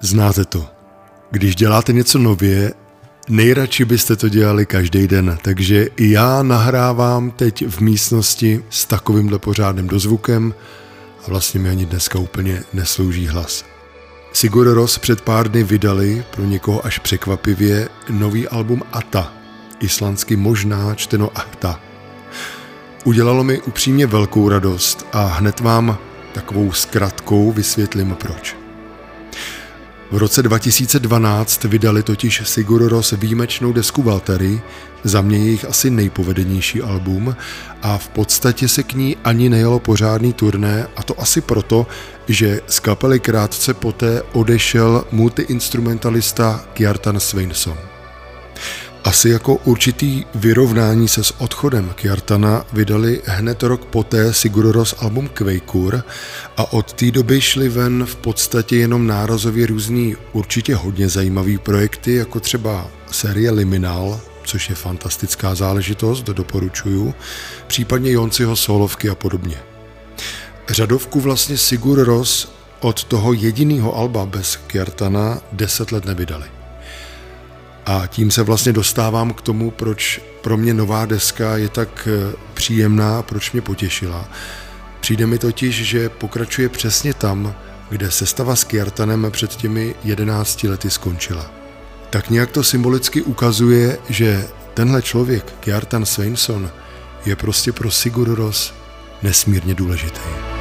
Znáte to. Když děláte něco nově, nejradši byste to dělali každý den, takže i já nahrávám teď v místnosti s takovýmhle pořádným dozvukem a vlastně mi ani dneska úplně neslouží hlas. Sigur Ros před pár dny vydali, pro někoho až překvapivě, nový album Ata, islandsky možná čteno Ahta. Udělalo mi upřímně velkou radost a hned vám takovou zkratkou vysvětlím proč. V roce 2012 vydali totiž Sigur Ros výjimečnou desku Valtteri, za mě jejich asi nejpovedenější album a v podstatě se k ní ani nejelo pořádný turné a to asi proto, že z kapely krátce poté odešel multiinstrumentalista Kjartan Sveinsson. Asi jako určitý vyrovnání se s odchodem Kjartana vydali hned rok poté Siguroros album Quakeur a od té doby šly ven v podstatě jenom nárazově různý určitě hodně zajímavý projekty, jako třeba série Liminal, což je fantastická záležitost, doporučuju, případně Jonciho solovky a podobně. Řadovku vlastně Sigur Ros od toho jediného alba bez Kjartana deset let nevydali. A tím se vlastně dostávám k tomu, proč pro mě nová deska je tak eh, příjemná, proč mě potěšila. Přijde mi totiž, že pokračuje přesně tam, kde sestava s Kjartanem před těmi jedenácti lety skončila. Tak nějak to symbolicky ukazuje, že tenhle člověk, Kjartan Sveinsson, je prostě pro Sigur Ros nesmírně důležitý.